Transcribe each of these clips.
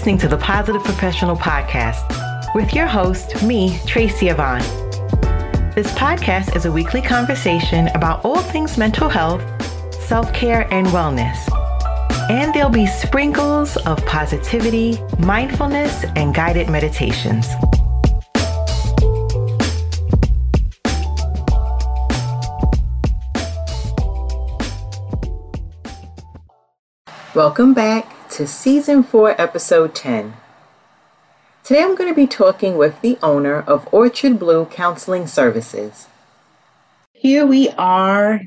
listening to the Positive Professional Podcast with your host, me, Tracy Yvonne. This podcast is a weekly conversation about all things mental health, self care, and wellness. And there'll be sprinkles of positivity, mindfulness, and guided meditations. Welcome back to Season 4, Episode 10. Today I'm going to be talking with the owner of Orchard Blue Counseling Services. Here we are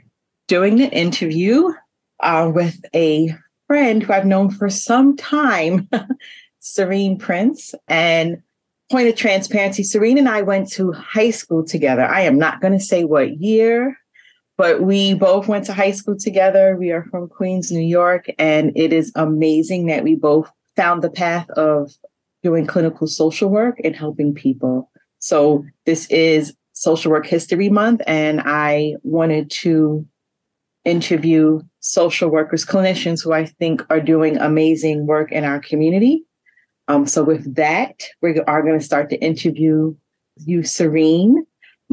doing an interview uh, with a friend who I've known for some time, Cerene Prince. And point of transparency, Cerene and I went to high school together. I am not going to say what year but we both went to high school together. We are from Queens, New York, and it is amazing that we both found the path of doing clinical social work and helping people. So this is Social Work History Month, and I wanted to interview social workers, clinicians who I think are doing amazing work in our community. Um, so with that, we are going to start the interview. You, Cerene,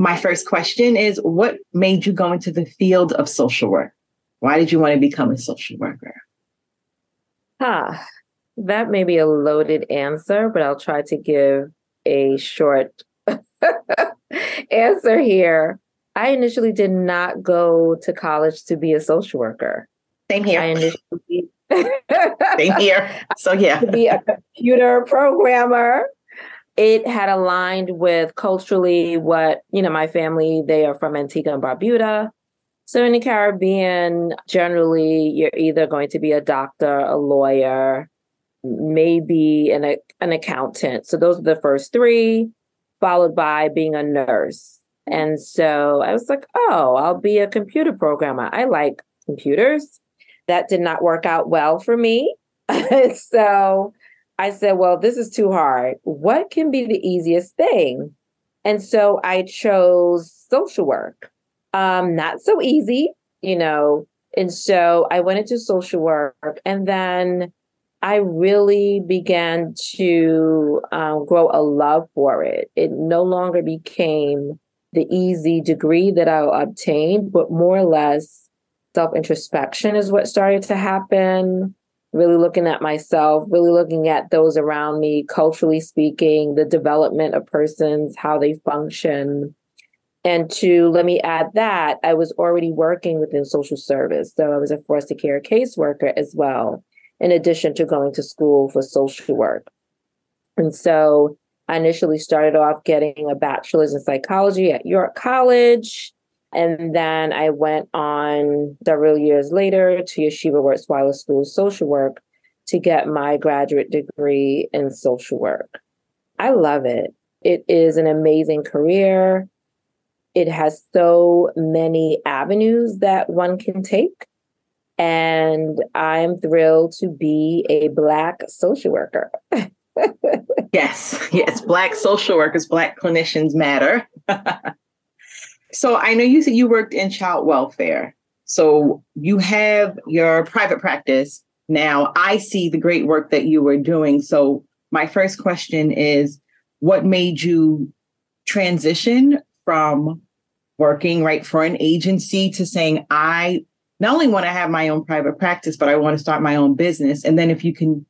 my first question is what made you go into the field of social work? Why did you want to become a social worker? Huh. That may be a loaded answer, but I'll try to give a short answer here. I initially did not go to college to be a social worker. Same here. I initially Same here. So yeah. to be a computer programmer it had aligned with culturally what, you know, my family, they are from Antigua and Barbuda. So in the Caribbean, generally, you're either going to be a doctor, a lawyer, maybe an, an accountant. So those are the first three, followed by being a nurse. And so I was like, oh, I'll be a computer programmer. I like computers. That did not work out well for me. so I said, well, this is too hard. What can be the easiest thing? And so I chose social work. Um, not so easy, you know. And so I went into social work and then I really began to um, grow a love for it. It no longer became the easy degree that I obtained, but more or less self introspection is what started to happen really looking at myself, really looking at those around me, culturally speaking, the development of persons, how they function. And to let me add that, I was already working within social service. So I was a foster care caseworker as well, in addition to going to school for social work. And so I initially started off getting a bachelor's in psychology at York College. And then I went on several years later to Yeshiva Wurzweiler School of Social Work to get my graduate degree in social work. I love it. It is an amazing career. It has so many avenues that one can take. And I'm thrilled to be a Black social worker. yes, yes. Black social workers, Black clinicians matter. So I know you said you worked in child welfare. So you have your private practice. Now I see the great work that you were doing. So my first question is what made you transition from working right for an agency to saying I not only want to have my own private practice, but I want to start my own business. And then if you can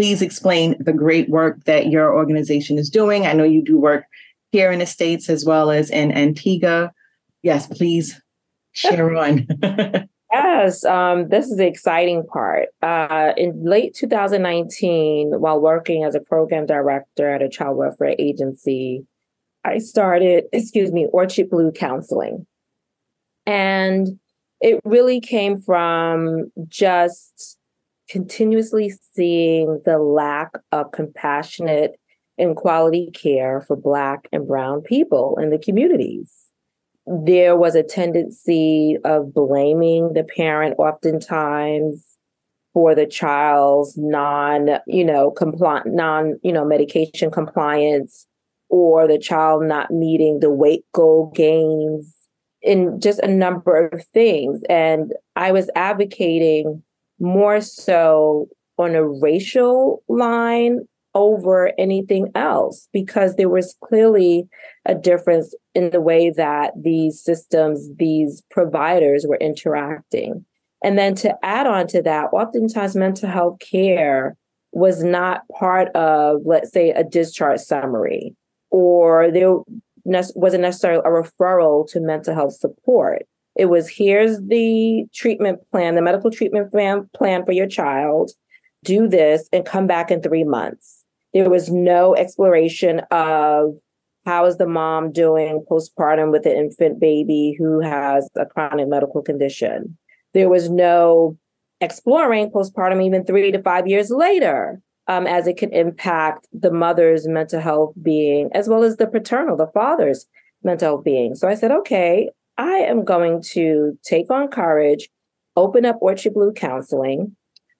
please explain the great work that your organization is doing. I know you do work here in the States as well as in Antigua. Yes, please share on. yes, um, this is the exciting part. Uh, in late 2019, while working as a program director at a child welfare agency, I started, excuse me, Orchard Blue Counseling. And it really came from just continuously seeing the lack of compassionate and quality care for Black and Brown people in the communities. There was a tendency of blaming the parent oftentimes for the child's non, you know, compliant, non, you know, medication compliance or the child not meeting the weight goal gains in just a number of things. And I was advocating more so on a racial line over anything else because there was clearly a difference in the way that these systems, these providers were interacting. And then to add on to that, oftentimes mental health care was not part of, let's say, a discharge summary, or there wasn't necessarily a referral to mental health support. It was here's the treatment plan, the medical treatment plan, plan for your child. Do this and come back in three months. There was no exploration of how is the mom doing postpartum with the infant baby who has a chronic medical condition. There was no exploring postpartum even three to five years later um, as it could impact the mother's mental health being as well as the paternal the father's mental health being so i said okay i am going to take on courage open up orchard blue counseling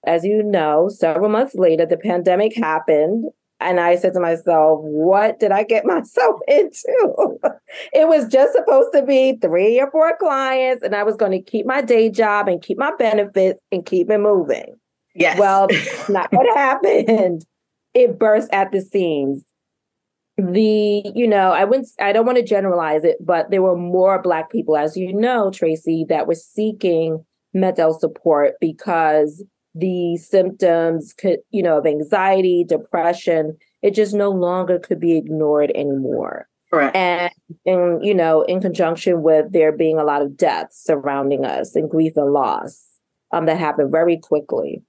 as you know several months later the pandemic happened and I said to myself, what did I get myself into? it was just supposed to be three or four clients, and I was going to keep my day job and keep my benefits and keep it moving. Yes. Well, not what happened. It burst at the seams. The, you know, I wouldn't, I don't want to generalize it, but there were more Black people, as you know, Tracy, that were seeking mental support because the symptoms could, you know, of anxiety, depression, it just no longer could be ignored anymore. Correct. And, and, you know, in conjunction with there being a lot of deaths surrounding us and grief and loss um, that happened very quickly.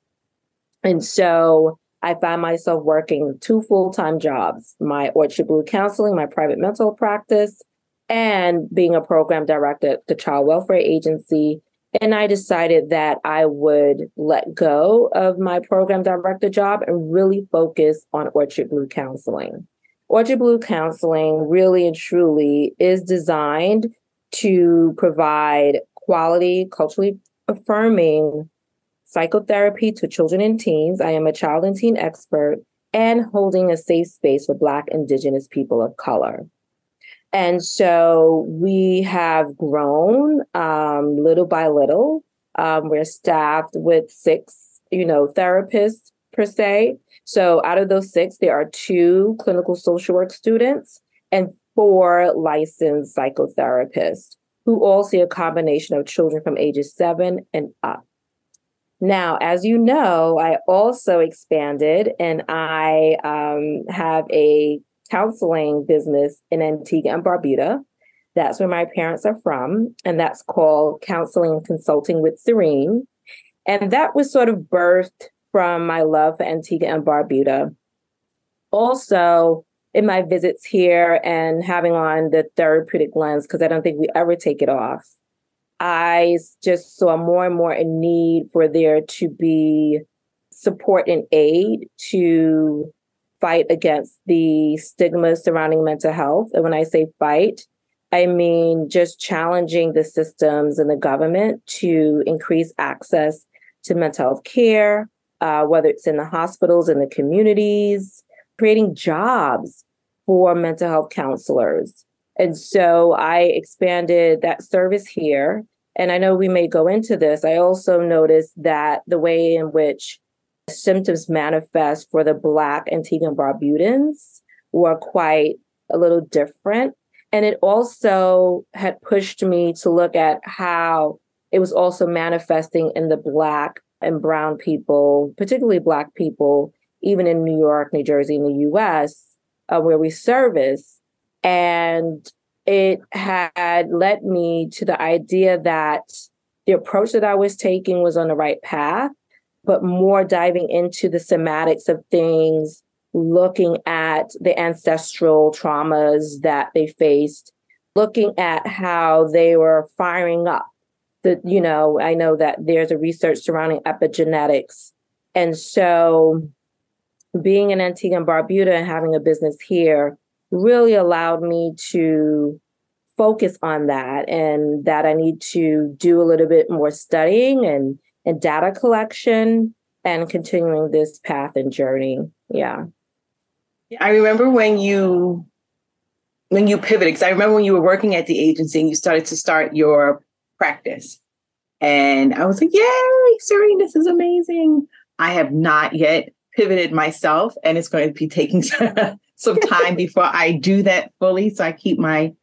And so I found myself working two full time jobs my Orchard Blue counseling, my private mental practice, and being a program director at the Child Welfare Agency and I decided that I would let go of my program director job and really focus on Orchard Blue Counseling. Orchard Blue Counseling really and truly is designed to provide quality, culturally affirming psychotherapy to children and teens. I am a child and teen expert and holding a safe space for Black, Indigenous people of color. And so we have grown um, little by little. Um, we're staffed with six, you know, therapists per se. So out of those six, there are two clinical social work students and four licensed psychotherapists who all see a combination of children from ages seven and up. Now, as you know, I also expanded and I um, have a counseling business in Antigua and Barbuda. That's where my parents are from, and that's called Counseling and Consulting with Cerene. And that was sort of birthed from my love for Antigua and Barbuda. Also, in my visits here and having on the therapeutic lens, because I don't think we ever take it off, I just saw more and more a need for there to be support and aid to fight against the stigma surrounding mental health. And when I say fight, I mean just challenging the systems and the government to increase access to mental health care, uh, whether it's in the hospitals, in the communities, creating jobs for mental health counselors. And so I expanded that service here. And I know we may go into this. I also noticed that the way in which symptoms manifest for the Black Antiguan Barbudans were quite a little different. And it also had pushed me to look at how it was also manifesting in the Black and Brown people, particularly Black people, even in New York, New Jersey, in the US, uh, where we service. And it had led me to the idea that the approach that I was taking was on the right path but more diving into the somatics of things, looking at the ancestral traumas that they faced, looking at how they were firing up. The, you know, I know that there's a research surrounding epigenetics. And so being in Antigua and Barbuda and having a business here really allowed me to focus on that and that I need to do a little bit more studying and and data collection and continuing this path and journey. Yeah. I remember when you when you pivoted, because I remember when you were working at the agency and you started to start your practice. And I was like, yay, Cerene, this is amazing. I have not yet pivoted myself, and it's going to be taking some time before I do that fully. So I keep my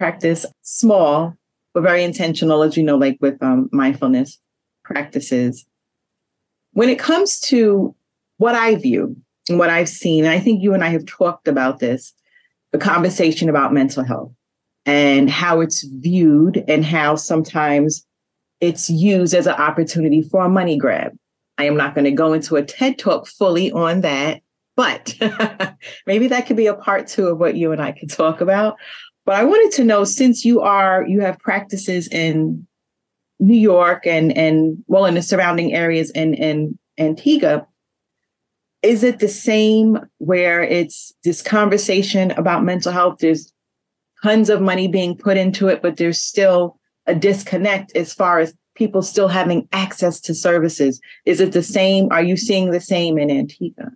practice small, but very intentional, as you know, like with um, mindfulness practices. When it comes to what I view and what I've seen, and I think you and I have talked about this, the conversation about mental health and how it's viewed and how sometimes it's used as an opportunity for a money grab. I am not going to go into a TED talk fully on that, but maybe that could be a part two of what you and I could talk about. But I wanted to know since you are you have practices in New York and and well in the surrounding areas in in Antigua, is it the same where it's this conversation about mental health? There's tons of money being put into it, but there's still a disconnect as far as people still having access to services. Is it the same? Are you seeing the same in Antigua?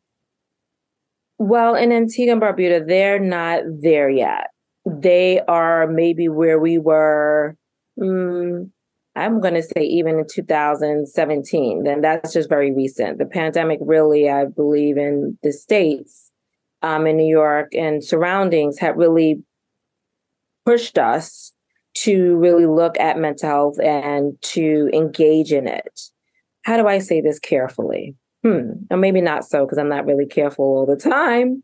Well, in Antigua and Barbuda, they're not there yet. They are maybe where we were. Mm, I'm going to say even in 2017. Then that's just very recent. The pandemic really, I believe, in the states, um, in New York and surroundings, had really pushed us to really look at mental health and to engage in it. How do I say this carefully? Hmm, or maybe not so because I'm not really careful all the time.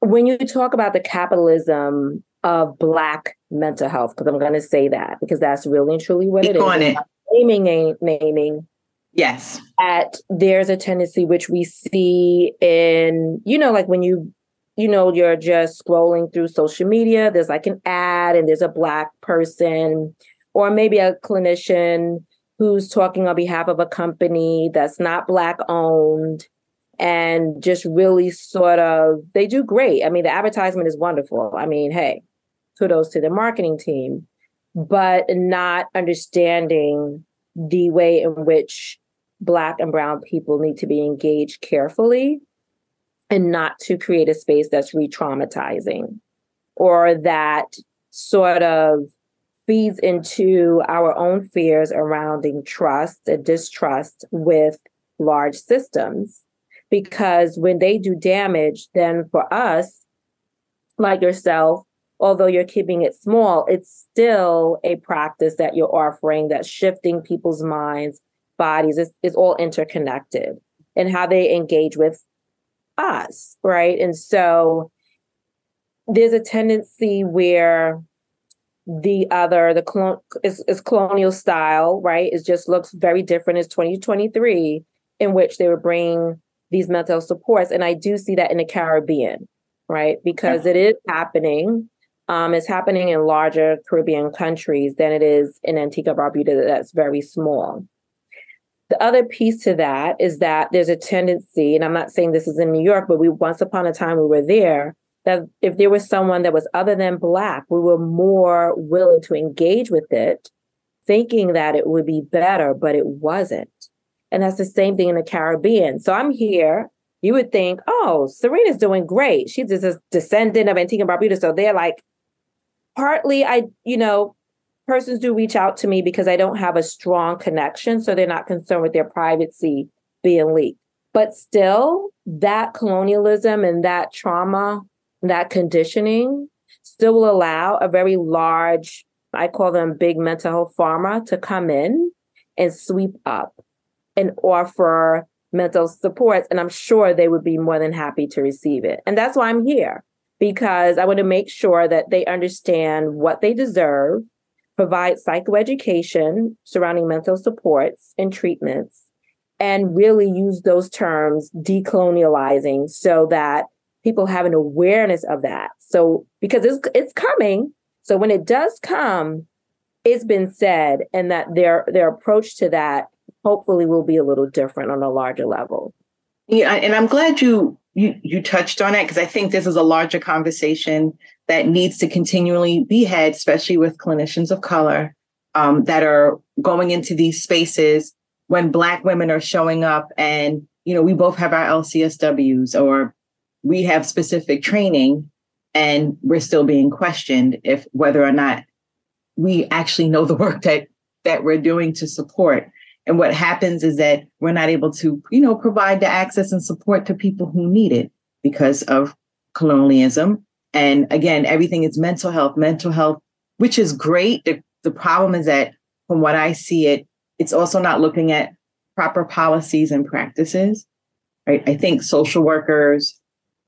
When you talk about the capitalism of Black mental health, because I'm going to say that because that's really and truly what Keep it is. It. Naming, naming. Yes. At there's a tendency which we see in, you know, like when you you know, you're just scrolling through social media, there's like an ad and there's a Black person, or maybe a clinician who's talking on behalf of a company that's not Black owned and just really sort of, they do great. I mean, the advertisement is wonderful. I mean, hey, kudos to the marketing team, but not understanding the way in which Black and Brown people need to be engaged carefully and not to create a space that's re traumatizing or that sort of feeds into our own fears around trust and distrust with large systems. Because when they do damage, then for us, like yourself, although you're keeping it small, it's still a practice that you're offering that's shifting people's minds, bodies. It's, it's all interconnected and how they engage with us, right? And so there's a tendency where the other, the clone is, is colonial style, right? It just looks very different as 2023, in which they were bringing these mental supports. And I do see that in the Caribbean, right? Because it is happening. Um, it's happening in larger Caribbean countries than it is in Antigua Barbuda that's very small. The other piece to that is that there's a tendency, and I'm not saying this is in New York, but we once upon a time we were there, that if there was someone that was other than Black, we were more willing to engage with it, thinking that it would be better, but it wasn't. And that's the same thing in the Caribbean. So I'm here. You would think, oh, Serena's doing great. She's just a descendant of Antigua and Barbuda. So they're like, partly, I, you know, persons do reach out to me because I don't have a strong connection. So they're not concerned with their privacy being leaked. But still, that colonialism and that trauma, that conditioning still will allow a very large, I call them big mental health pharma, to come in and sweep up and offer mental supports. And I'm sure they would be more than happy to receive it. And that's why I'm here, because I want to make sure that they understand what they deserve provide psychoeducation surrounding mental supports and treatments, and really use those terms decolonializing so that people have an awareness of that. So because it's it's coming, so when it does come, it's been said, and that their their approach to that hopefully will be a little different on a larger level. Yeah, and I'm glad you you you touched on it because I think this is a larger conversation that needs to continually be had, especially with clinicians of color um, that are going into these spaces when Black women are showing up and, you know, we both have our LCSWs or we have specific training and we're still being questioned if whether or not we actually know the work that that we're doing to support. And what happens is that we're not able to, you know, provide the access and support to people who need it because of colonialism. And again, everything is mental health, mental health, which is great. The, the problem is that from what I see it, it's also not looking at proper policies and practices, right? I think social workers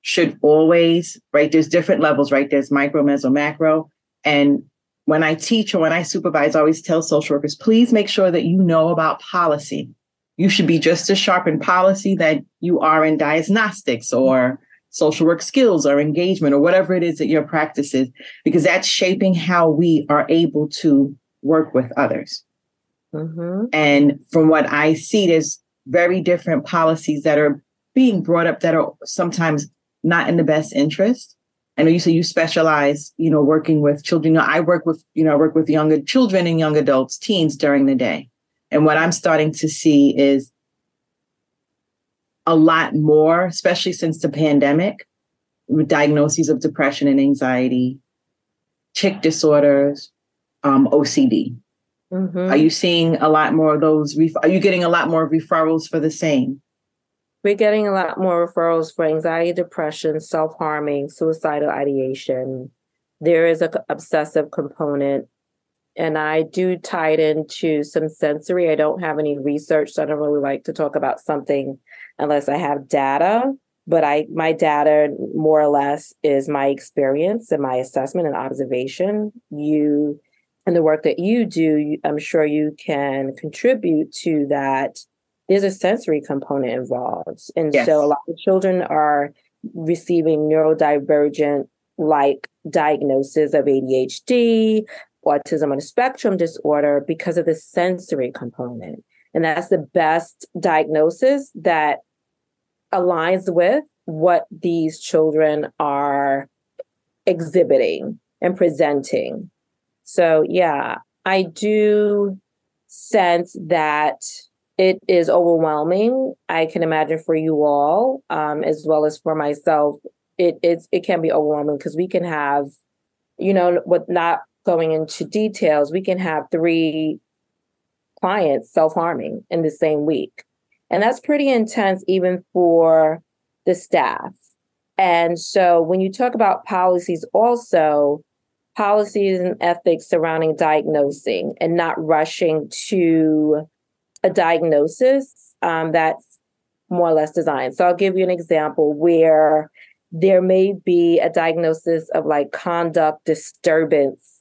should always, right? There's different levels, right? There's micro, meso, macro. And when I teach or when I supervise, I always tell social workers, please make sure that you know about policy. You should be just as sharp in policy that you are in diagnostics or social work skills or engagement or whatever it is that your practice is, because that's shaping how we are able to work with others. Mm-hmm. And from what I see, there's very different policies that are being brought up that are sometimes not in the best interest. I know you say you specialize, you know, working with children. You know, I work with, you know, I work with younger children and young adults, teens during the day. And what I'm starting to see is a lot more, especially since the pandemic, with diagnoses of depression and anxiety, tic disorders, um, OCD. Mm-hmm. Are you seeing a lot more of those? Ref- are you getting a lot more referrals for the same? We're getting a lot more referrals for anxiety, depression, self harming, suicidal ideation. There is an obsessive component, and I do tie it into some sensory. I don't have any research, so I don't really like to talk about something unless I have data. But I, my data, more or less, is my experience and my assessment and observation. You and the work that you do, I'm sure you can contribute to that. There's a sensory component involved. And yes. so a lot of children are receiving neurodivergent like diagnosis of ADHD, autism on a spectrum disorder because of the sensory component. And that's the best diagnosis that aligns with what these children are exhibiting and presenting. So, yeah, I do sense that it is overwhelming. I can imagine for you all, um, as well as for myself, it it's, it can be overwhelming because we can have, you know, with not going into details, we can have three clients self harming in the same week, and that's pretty intense even for the staff. And so, when you talk about policies, also policies and ethics surrounding diagnosing and not rushing to a diagnosis um, that's more or less designed. So I'll give you an example where there may be a diagnosis of like conduct disturbance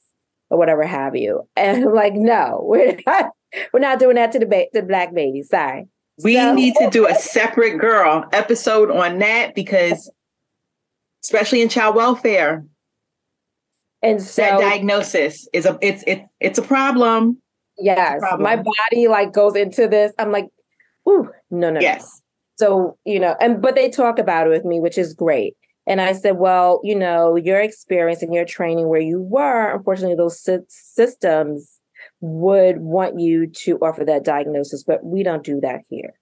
or whatever have you. And I'm like, no, we're not, we're not doing that to the, ba- the black baby. Sorry. We so- need to do a separate girl episode on that because especially in child welfare, and so that diagnosis is a it's it it's a problem. Yes. My body like goes into this. I'm like, ooh, no, no. Yes. No. So, you know, and but they talk about it with me, which is great. And I said, well, you know, your experience and your training where you were, unfortunately, those systems would want you to offer that diagnosis, but we don't do that here.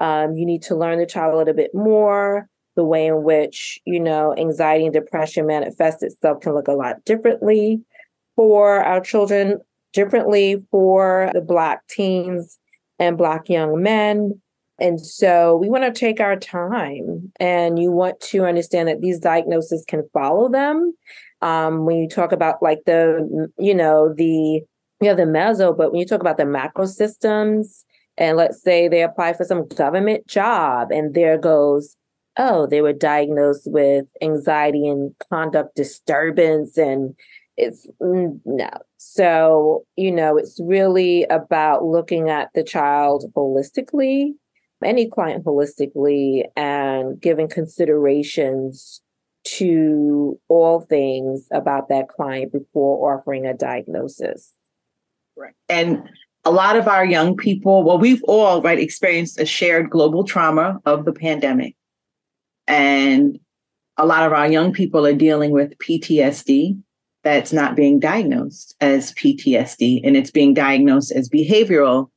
Um, you need to learn the child a little bit more the way in which, you know, anxiety and depression manifests itself can look a lot differently for our children, differently for the Black teens and Black young men. And so we want to take our time and you want to understand that these diagnoses can follow them. Um, when you talk about like the, you know, the, you the meso, but when you talk about the macro systems, and let's say they apply for some government job and there goes oh, they were diagnosed with anxiety and conduct disturbance. And it's mm, no. So, you know, it's really about looking at the child holistically, any client holistically, and giving considerations to all things about that client before offering a diagnosis. Right. And a lot of our young people, well, we've all, right, experienced a shared global trauma of the pandemic. And a lot of our young people are dealing with PTSD that's not being diagnosed as PTSD and it's being diagnosed as behavioral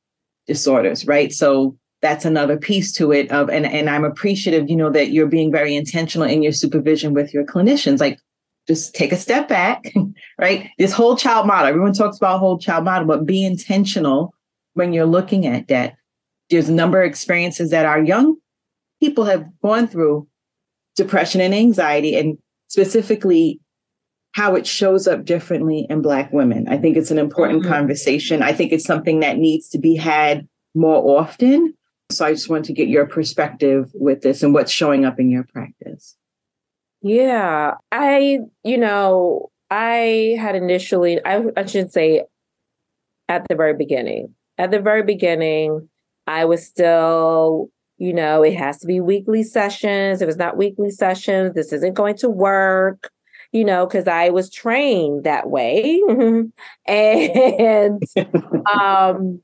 disorders, right? So that's another piece to it of and, and I'm appreciative, you know, that you're being very intentional in your supervision with your clinicians. Like just take a step back, right? This whole child model, everyone talks about whole child model, but be intentional when you're looking at that, there's a number of experiences that our young people have gone through depression and anxiety, and specifically how it shows up differently in Black women. I think it's an important mm-hmm. conversation. I think it's something that needs to be had more often. So I just want to get your perspective with this and what's showing up in your practice. Yeah, I, you know, I had initially, I, I should say at the very beginning, at the very beginning, I was still, you know, it has to be weekly sessions. If it's not weekly sessions, this isn't going to work, you know, because I was trained that way. and, um,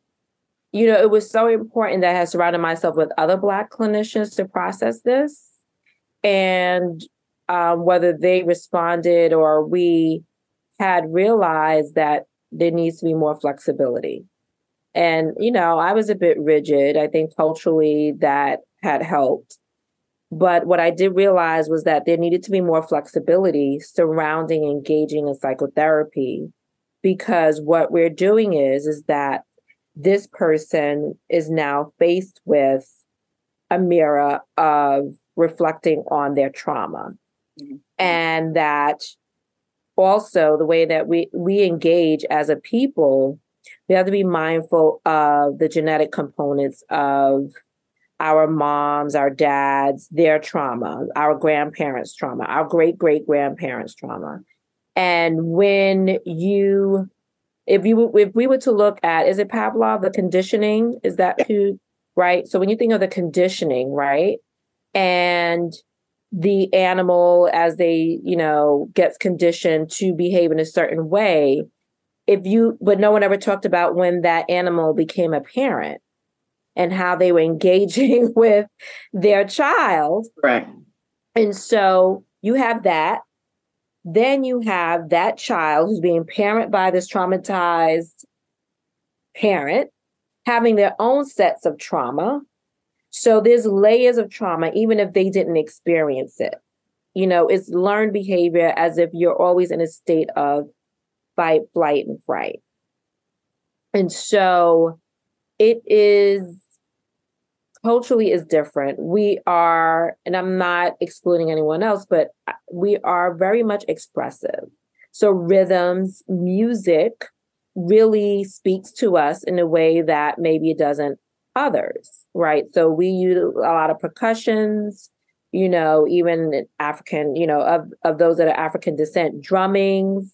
you know, it was so important that I had surrounded myself with other Black clinicians to process this. And um, whether they responded or we had realized that there needs to be more flexibility. And, you know, I was a bit rigid. I think culturally that had helped. But what I did realize was that there needed to be more flexibility surrounding engaging in psychotherapy because what we're doing is is that this person is now faced with a mirror of reflecting on their trauma mm-hmm. and that also the way that we we engage as a people we have to be mindful of the genetic components of our moms our dads their trauma our grandparents trauma our great great grandparents trauma. And when you if you if we were to look at is it pavlov the conditioning? Is that who right? So when you think of the conditioning right? And the animal as they you know gets conditioned to behave in a certain way if you but no one ever talked about when that animal became a parent and how they were engaging with their child right and so you have that then you have that child who's being parented by this traumatized parent having their own sets of trauma so there's layers of trauma, even if they didn't experience it. You know, it's learned behavior as if you're always in a state of fight, flight, and fright. And so it is culturally is different. We are, and I'm not excluding anyone else, but we are very much expressive. So rhythms, music really speaks to us in a way that maybe it doesn't others, right? So we use a lot of percussions, you know, even African, you know, of, of those that are African descent, drummings.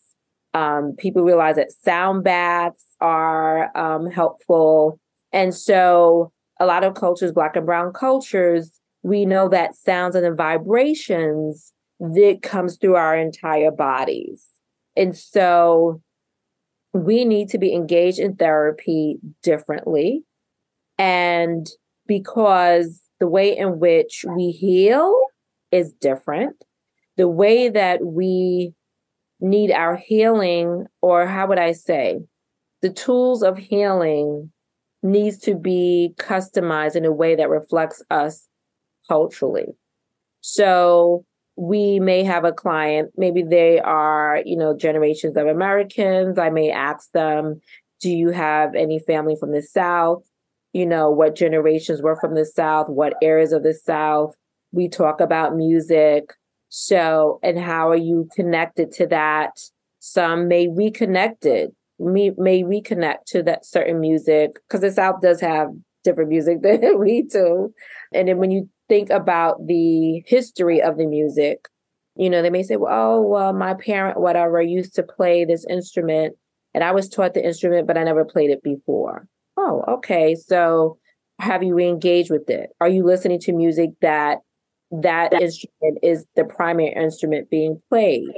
Um, people realize that sound baths are um, helpful. And so a lot of cultures, Black and Brown cultures, we know that sounds and the vibrations that comes through our entire bodies. And so we need to be engaged in therapy differently and because the way in which we heal is different, the way that we need our healing, or how would I say, the tools of healing needs to be customized in a way that reflects us culturally. So we may have a client, maybe they are, you know, generations of Americans. I may ask them, do you have any family from the South? you know, what generations were from the South, what areas of the South. We talk about music. So, and how are you connected to that? Some may reconnect it, may, may reconnect to that certain music because the South does have different music than we do. And then when you think about the history of the music, you know, they may say, well, oh, well, my parent, whatever, used to play this instrument and I was taught the instrument, but I never played it before. Oh, okay. So have you engaged with it? Are you listening to music that that instrument is the primary instrument being played?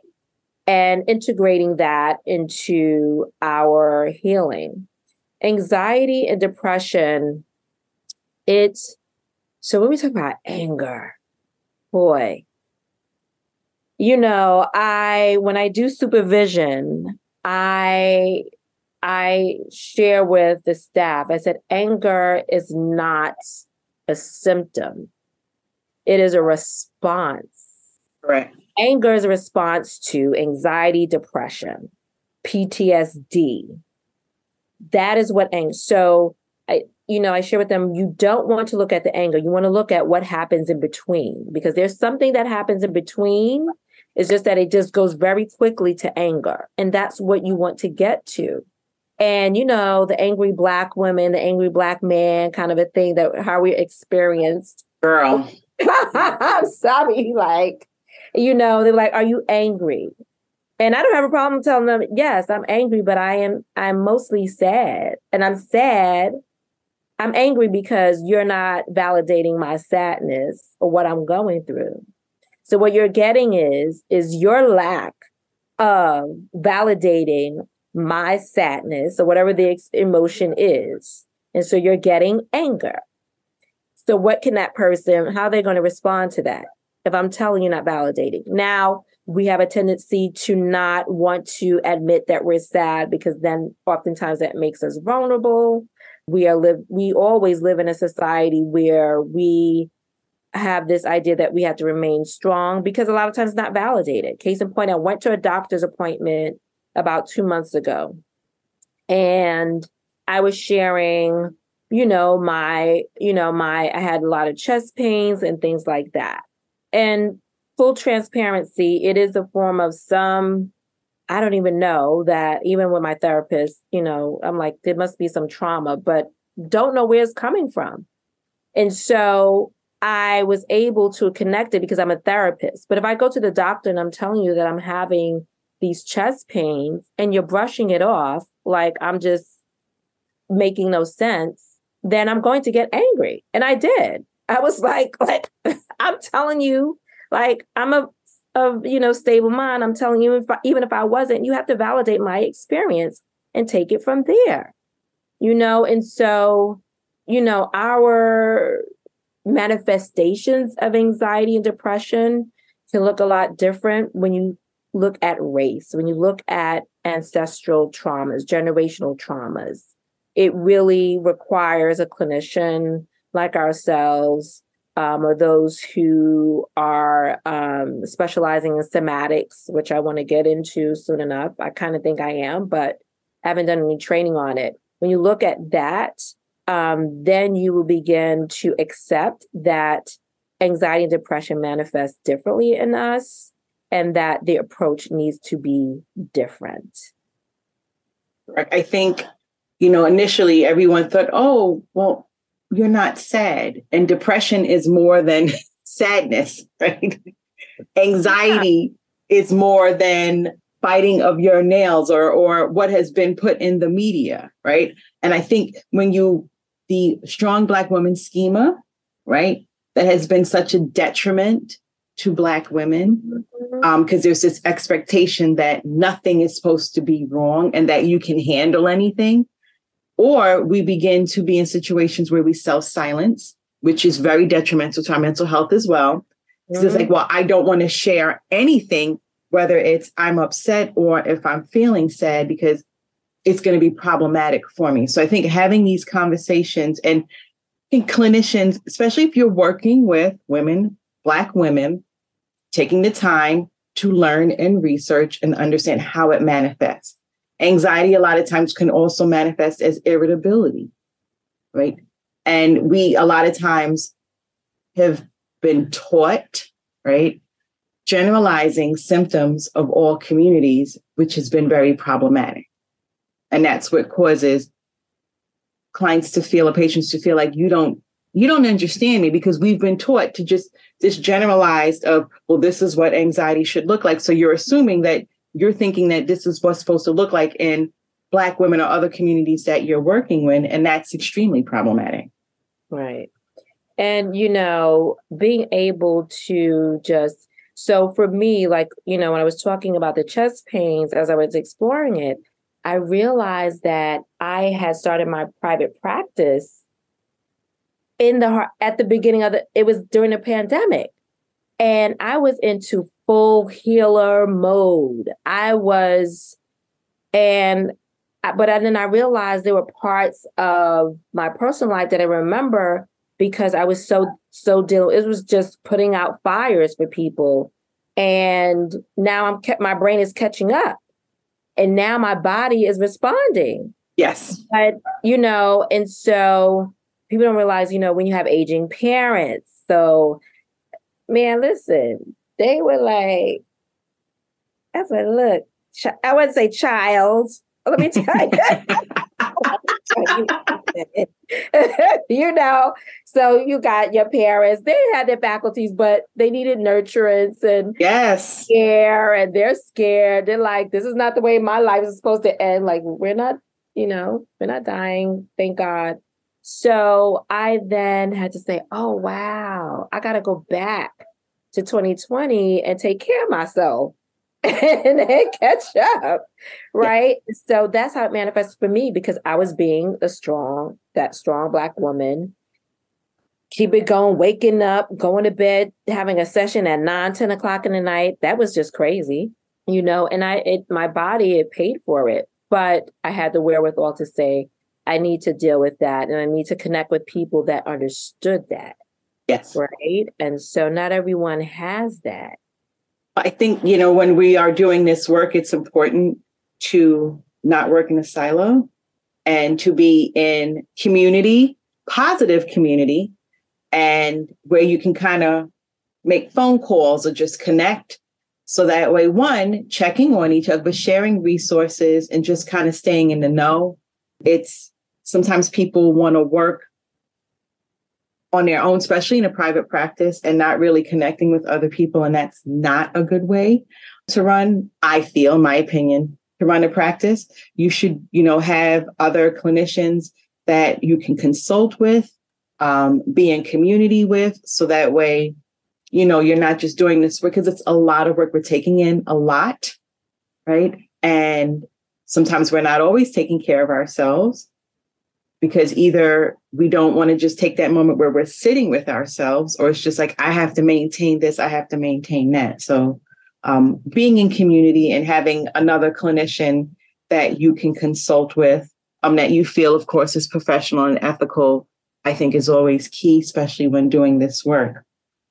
And integrating that into our healing. Anxiety and depression, it's so when we talk about anger, boy, you know, I when I do supervision, I I share with the staff, I said, anger is not a symptom, it is a response. Right. Anger is a response to anxiety, depression, PTSD. That is what anger. So I, you know, I share with them, you don't want to look at the anger. You want to look at what happens in between because there's something that happens in between. It's just that it just goes very quickly to anger. And that's what you want to get to. And, you know, the angry black woman, the angry black man kind of a thing that how we experienced. Girl. I'm sorry. Like, you know, they're like, are you angry? And I don't have a problem telling them, yes, I'm angry, but I am I'm mostly sad. And I'm sad. I'm angry because you're not validating my sadness or what I'm going through. So what you're getting is is your lack of validating my sadness or whatever the ex- emotion is. And so you're getting anger. So what can that person how are they going to respond to that? If I'm telling you not validating. Now, we have a tendency to not want to admit that we're sad because then oftentimes that makes us vulnerable. We are live we always live in a society where we have this idea that we have to remain strong because a lot of times it's not validated. Case in point, I went to a doctor's appointment about two months ago and I was sharing, you know, my, you know, my, I had a lot of chest pains and things like that. And full transparency, it is a form of some, I don't even know that even with my therapist, you know, I'm like, there must be some trauma, but don't know where it's coming from. And so I was able to connect it because I'm a therapist. But if I go to the doctor and I'm telling you that I'm having these chest pains and you're brushing it off like I'm just making no sense, then I'm going to get angry. And I did. I was like, like I'm telling you like I'm a of you know stable mind. I'm telling you, if I, even if I wasn't, you have to validate my experience and take it from there. You know, and so you know our manifestations of anxiety and depression can look a lot different when you look at race, when you look at ancestral traumas, generational traumas. It really requires a clinician like ourselves um, or those who are um, specializing in somatics, which I want to get into soon enough. I kind of think I am, but haven't done any training on it. When you look at that, um, then you will begin to accept that anxiety and depression manifest differently in us and that the approach needs to be different. I think, you know, initially everyone thought, oh, well, you're not sad. And depression is more than sadness, right? Anxiety yeah. is more than biting of your nails or or what has been put in the media, right? And I think when you the strong black woman schema, right, that has been such a detriment to black women because mm-hmm. um, there's this expectation that nothing is supposed to be wrong and that you can handle anything or we begin to be in situations where we self silence, which is very detrimental to our mental health as well. Mm-hmm. it's like, mm-hmm. well, I don't want to share anything, whether it's I'm upset or if I'm feeling sad, because it's going to be problematic for me. So I think having these conversations and clinicians, especially if you're working with women, Black women, taking the time to learn and research and understand how it manifests. Anxiety, a lot of times, can also manifest as irritability, right? And we, a lot of times, have been taught, right? Generalizing symptoms of all communities, which has been very problematic. And that's what causes clients to feel or patients to feel like you don't you don't understand me because we've been taught to just this generalized of well this is what anxiety should look like so you're assuming that you're thinking that this is what's supposed to look like in black women or other communities that you're working with and that's extremely problematic. Right. And you know being able to just so for me like you know when i was talking about the chest pains as i was exploring it i realized that i had started my private practice in the at the beginning of the it was during the pandemic. And i was into full healer mode. I was, and, uh, but then I realized there were parts of my personal life that I remember because I was so, so deal. It was just putting out fires for people. And now I'm kept, my brain is catching up. And now my body is responding. Yes. But, you know, and so people don't realize, you know, when you have aging parents. So, man, listen, they were like, I said, look, I wouldn't say child. Oh, let me tell you. you know, so you got your parents, they had their faculties, but they needed nurturance and yes, care, and they're scared. They're like, this is not the way my life is supposed to end. Like, we're not, you know, we're not dying, thank God. So I then had to say, oh, wow, I got to go back to 2020 and take care of myself and then catch up. Right. Yeah. So that's how it manifests for me because I was being the strong, that strong Black woman. Keep it going, waking up, going to bed, having a session at 9, 10 o'clock in the night. That was just crazy, you know. And I, it, my body, it paid for it. But I had the wherewithal to say, I need to deal with that. And I need to connect with people that understood that. Yes. Right. And so not everyone has that. I think, you know, when we are doing this work, it's important to not work in a silo and to be in community, positive community, and where you can kind of make phone calls or just connect. So that way, one, checking on each other, but sharing resources and just kind of staying in the know. It's sometimes people want to work on their own, especially in a private practice, and not really connecting with other people. And that's not a good way to run, I feel, my opinion, to run a practice. You should, you know, have other clinicians that you can consult with, um, be in community with, so that way, you know, you're not just doing this work because it's a lot of work. We're taking in a lot, right? And sometimes we're not always taking care of ourselves because either we don't want to just take that moment where we're sitting with ourselves or it's just like i have to maintain this i have to maintain that. So um, being in community and having another clinician that you can consult with um, that you feel of course is professional and ethical i think is always key especially when doing this work.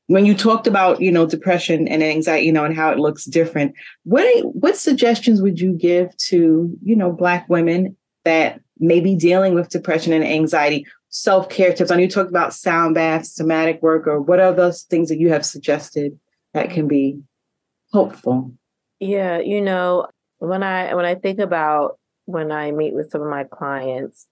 When you talked about you know depression and anxiety you know and how it looks different what what suggestions would you give to you know black women that maybe dealing with depression and anxiety, self care tips. I know you talked about sound baths, somatic work, or what are those things that you have suggested that can be helpful? Yeah, you know, when I when I think about when I meet with some of my clients,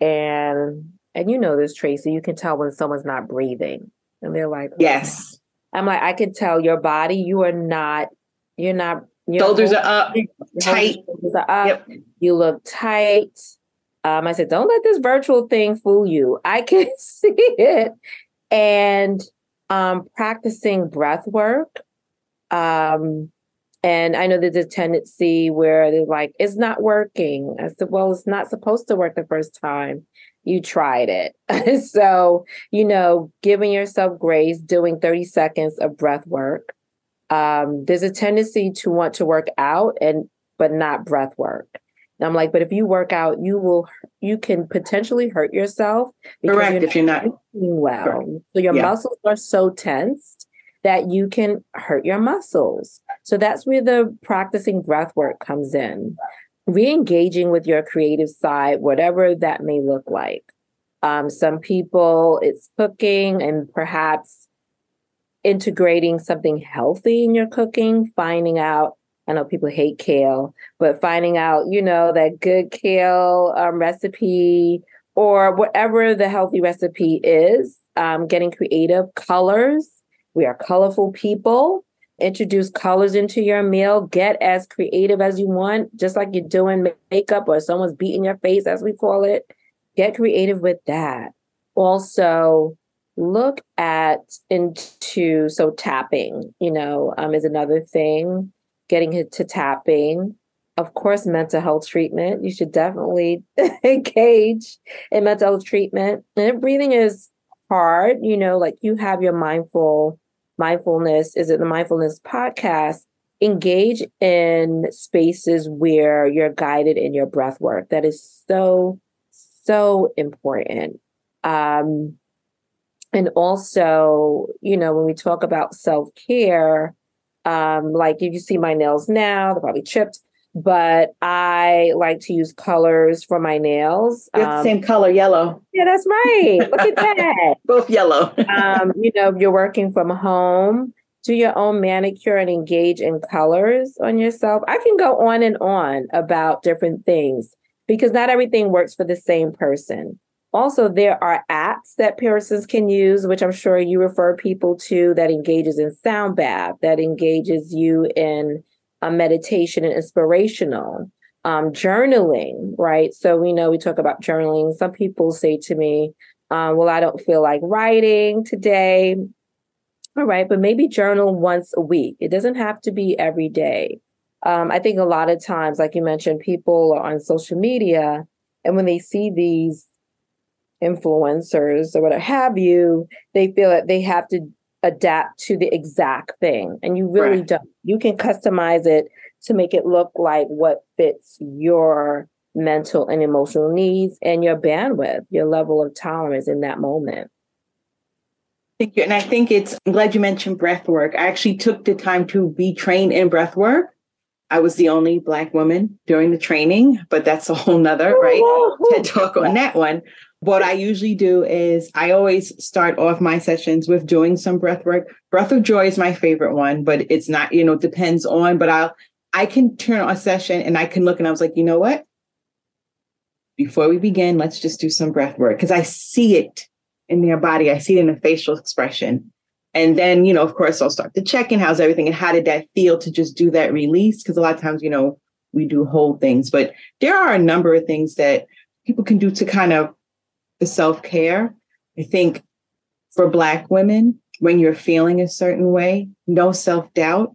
and and you know this, Tracy, you can tell when someone's not breathing, and they're like, "Yes." I'm like, I can tell your body, you are not, you're not. Your shoulders are up, tight. Shoulders are up. Yep. You look tight. Um, I said, don't let this virtual thing fool you. I can see it. And um, practicing breath work. Um, and I know there's a tendency where they're like, it's not working. I said, well, it's not supposed to work the first time you tried it. so, you know, giving yourself grace, doing 30 seconds of breath work. Um, there's a tendency to want to work out and but not breath work. I'm like, but if you work out, you will you can potentially hurt yourself. Correct. You're if you're not well, correct. so your yeah. muscles are so tensed that you can hurt your muscles. So that's where the practicing breath work comes in. Re-engaging with your creative side, whatever that may look like. Um, some people it's cooking and perhaps integrating something healthy in your cooking, finding out I know people hate kale, but finding out, you know, that good kale um, recipe or whatever the healthy recipe is, um, getting creative colors. We are colorful people. Introduce colors into your meal. Get as creative as you want, just like you're doing makeup or someone's beating your face, as we call it. Get creative with that. Also, look at into so tapping, you know, um, is another thing getting into tapping. Of course, mental health treatment. You should definitely engage in mental health treatment. And breathing is hard, you know, like you have your mindful mindfulness. Is it the mindfulness podcast? Engage in spaces where you're guided in your breath work. That is so, so important. Um, and also, you know, when we talk about self care, um, like if you see my nails now, they're probably chipped. but I like to use colors for my nails. Um, same color, yellow. Yeah, that's right. Look at that. Both yellow. um, you know, if you're working from home, do your own manicure and engage in colors on yourself. I can go on and on about different things because not everything works for the same person. Also, there are apps that persons can use, which I'm sure you refer people to, that engages in sound bath, that engages you in a meditation and inspirational. Um, journaling, right? So we know we talk about journaling. Some people say to me, uh, well, I don't feel like writing today. All right, but maybe journal once a week. It doesn't have to be every day. Um, I think a lot of times, like you mentioned, people are on social media, and when they see these influencers or whatever have you, they feel that they have to adapt to the exact thing. And you really right. don't. You can customize it to make it look like what fits your mental and emotional needs and your bandwidth, your level of tolerance in that moment. Thank you. And I think it's, I'm glad you mentioned breath work. I actually took the time to be trained in breath work. I was the only Black woman during the training, but that's a whole nother, oh, right? TED talk on that one. What I usually do is I always start off my sessions with doing some breath work. Breath of joy is my favorite one, but it's not, you know, depends on, but I'll, I can turn on a session and I can look and I was like, you know what? Before we begin, let's just do some breath work because I see it in their body. I see it in the facial expression. And then, you know, of course, I'll start to check in how's everything and how did that feel to just do that release? Because a lot of times, you know, we do hold things, but there are a number of things that people can do to kind of the self care. I think for Black women, when you're feeling a certain way, no self doubt,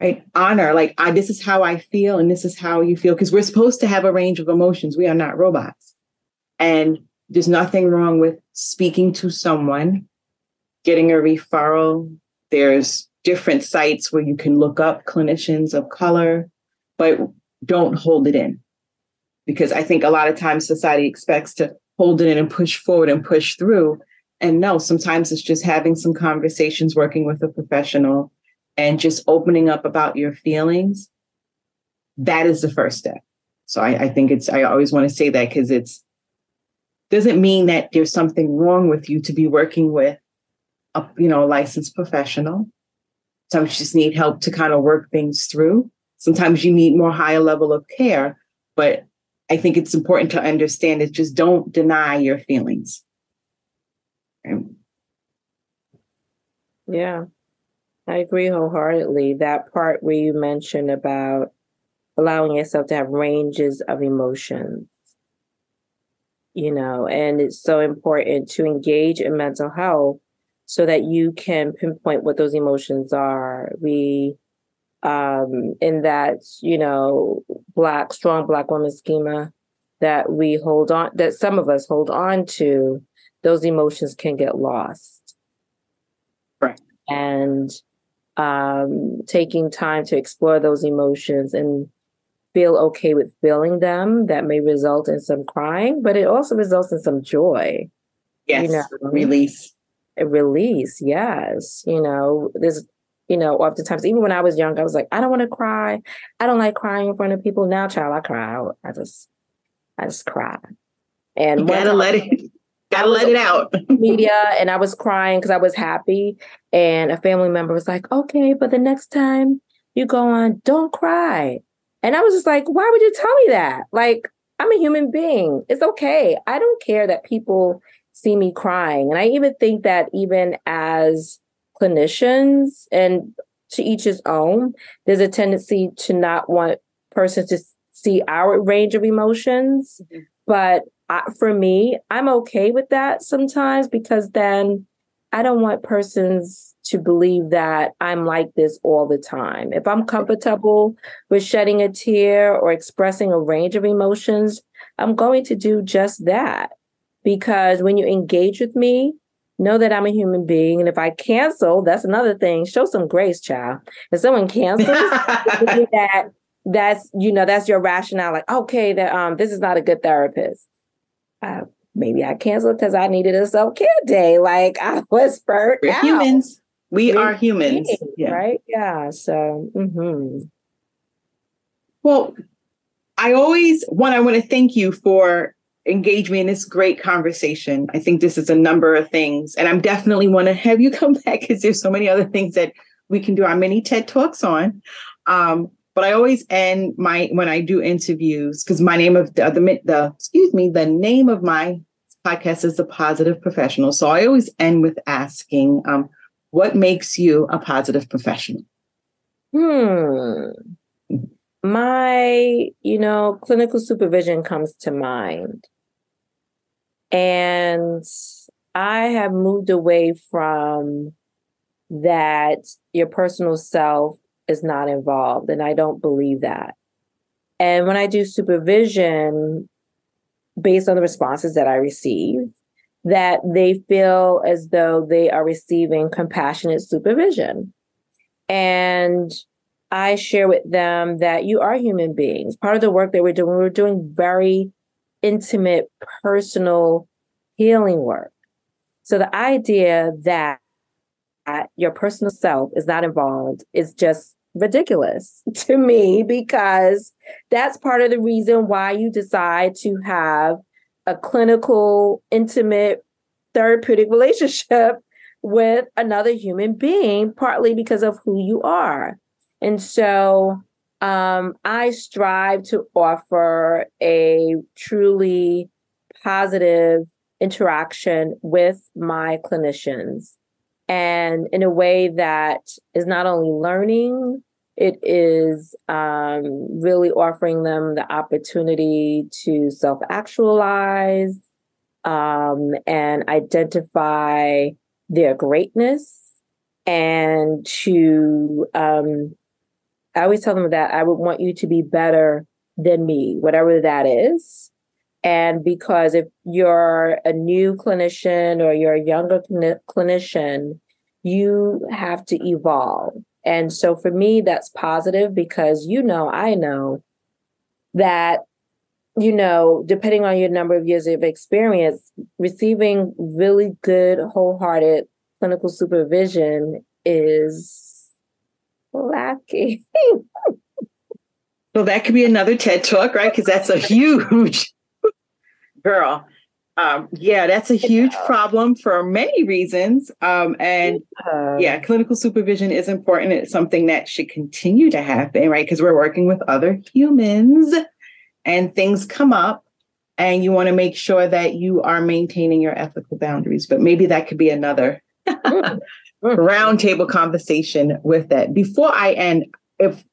right? Honor, like, I, this is how I feel and this is how you feel, because we're supposed to have a range of emotions. We are not robots. And there's nothing wrong with speaking to someone, getting a referral. There's different sites where you can look up clinicians of color, but don't hold it in. Because I think a lot of times society expects to hold it in and push forward and push through. And no, sometimes it's just having some conversations, working with a professional, and just opening up about your feelings. That is the first step. So I, I think it's, I always want to say that because it's, doesn't mean that there's something wrong with you to be working with a, you know, a licensed professional. Sometimes you just need help to kind of work things through. Sometimes you need more higher level of care, but I think it's important to understand is just don't deny your feelings. Yeah, I agree wholeheartedly. That part where you mentioned about allowing yourself to have ranges of emotions, you know, and it's so important to engage in mental health so that you can pinpoint what those emotions are. We um, in that, you know, black, strong black woman schema that we hold on, that some of us hold on to, those emotions can get lost. Right. And um, taking time to explore those emotions and feel okay with feeling them that may result in some crying, but it also results in some joy. Yes. You know, release. Release, yes. You know, there's you know, oftentimes, even when I was young, I was like, I don't want to cry. I don't like crying in front of people. Now, child, I cry. I just, I just cry. And you gotta let it, gotta let it out. media, and I was crying because I was happy. And a family member was like, okay, but the next time you go on, don't cry. And I was just like, why would you tell me that? Like, I'm a human being. It's okay. I don't care that people see me crying. And I even think that even as clinicians and to each his own there's a tendency to not want persons to see our range of emotions mm-hmm. but I, for me i'm okay with that sometimes because then i don't want persons to believe that i'm like this all the time if i'm comfortable with shedding a tear or expressing a range of emotions i'm going to do just that because when you engage with me know that I'm a human being. And if I cancel, that's another thing. Show some grace, child. If someone cancels, that that's you know that's your rationale. Like, okay, that um, this is not a good therapist. Uh, maybe I canceled because I needed a self care day. Like I was burnt We're out. humans. We We're are humans, yeah. right? Yeah. So. Mm-hmm. Well, I always, one, I want to thank you for engage me in this great conversation. I think this is a number of things, and I'm definitely want to have you come back because there's so many other things that we can do our mini TED talks on. Um, but I always end my when I do interviews because my name of the, the the excuse me the name of my podcast is the Positive Professional. So I always end with asking, um, what makes you a positive professional? Hmm. My, you know, clinical supervision comes to mind. And I have moved away from that your personal self is not involved. And I don't believe that. And when I do supervision, based on the responses that I receive, that they feel as though they are receiving compassionate supervision. And I share with them that you are human beings. Part of the work that we're doing, we're doing very intimate, personal healing work. So the idea that your personal self is not involved is just ridiculous to me because that's part of the reason why you decide to have a clinical, intimate, therapeutic relationship with another human being, partly because of who you are. And so um, I strive to offer a truly positive interaction with my clinicians. And in a way that is not only learning, it is um, really offering them the opportunity to self actualize um, and identify their greatness and to um, I always tell them that I would want you to be better than me, whatever that is. And because if you're a new clinician or you're a younger clinician, you have to evolve. And so for me, that's positive because you know, I know that, you know, depending on your number of years of experience, receiving really good, wholehearted clinical supervision is lacking. well, that could be another TED talk, right? Because that's a huge girl. Um, yeah, that's a huge problem for many reasons. Um, and yeah, clinical supervision is important. It's something that should continue to happen, right? Because we're working with other humans and things come up and you want to make sure that you are maintaining your ethical boundaries. But maybe that could be another roundtable conversation with that. Before I end, if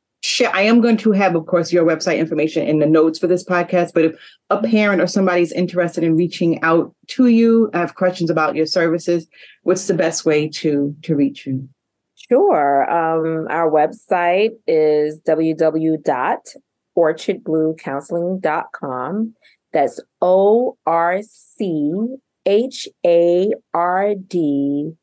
I am going to have, of course, your website information in the notes for this podcast. But if a parent or somebody is interested in reaching out to you, I have questions about your services, what's the best way to to reach you? Sure. Um, our website is www.orchardbluecounseling.com. That's O R C H A R D,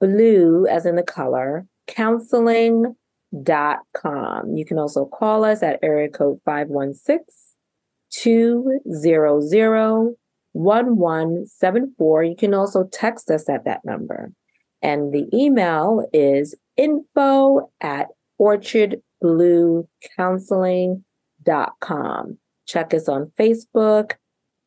blue as in the color, counseling dot com. You can also call us at area code 516 200 1174. You can also text us at that number. And the email is info at orchardbluecounseling.com. Check us on Facebook,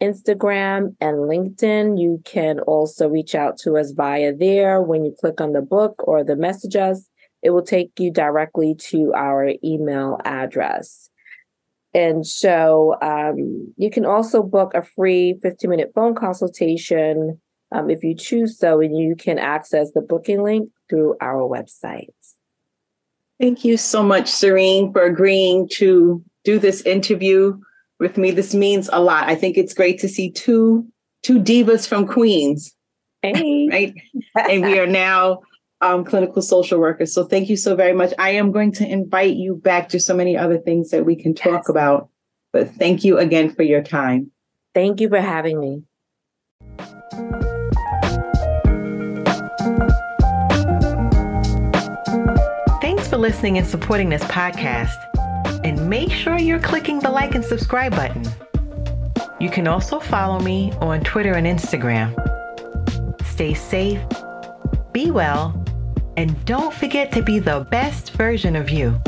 Instagram, and LinkedIn. You can also reach out to us via there when you click on the book or the message us it will take you directly to our email address. And so um, you can also book a free 15 minute phone consultation um, if you choose so, and you can access the booking link through our website. Thank you so much, Cerene, for agreeing to do this interview with me. This means a lot. I think it's great to see two two divas from Queens. Hey. right? and we are now um, clinical social workers. So thank you so very much. I am going to invite you back to so many other things that we can talk yes. about. But thank you again for your time. Thank you for having me. Thanks for listening and supporting this podcast. And make sure you're clicking the like and subscribe button. You can also follow me on Twitter and Instagram. Stay safe, be well, and don't forget to be the best version of you.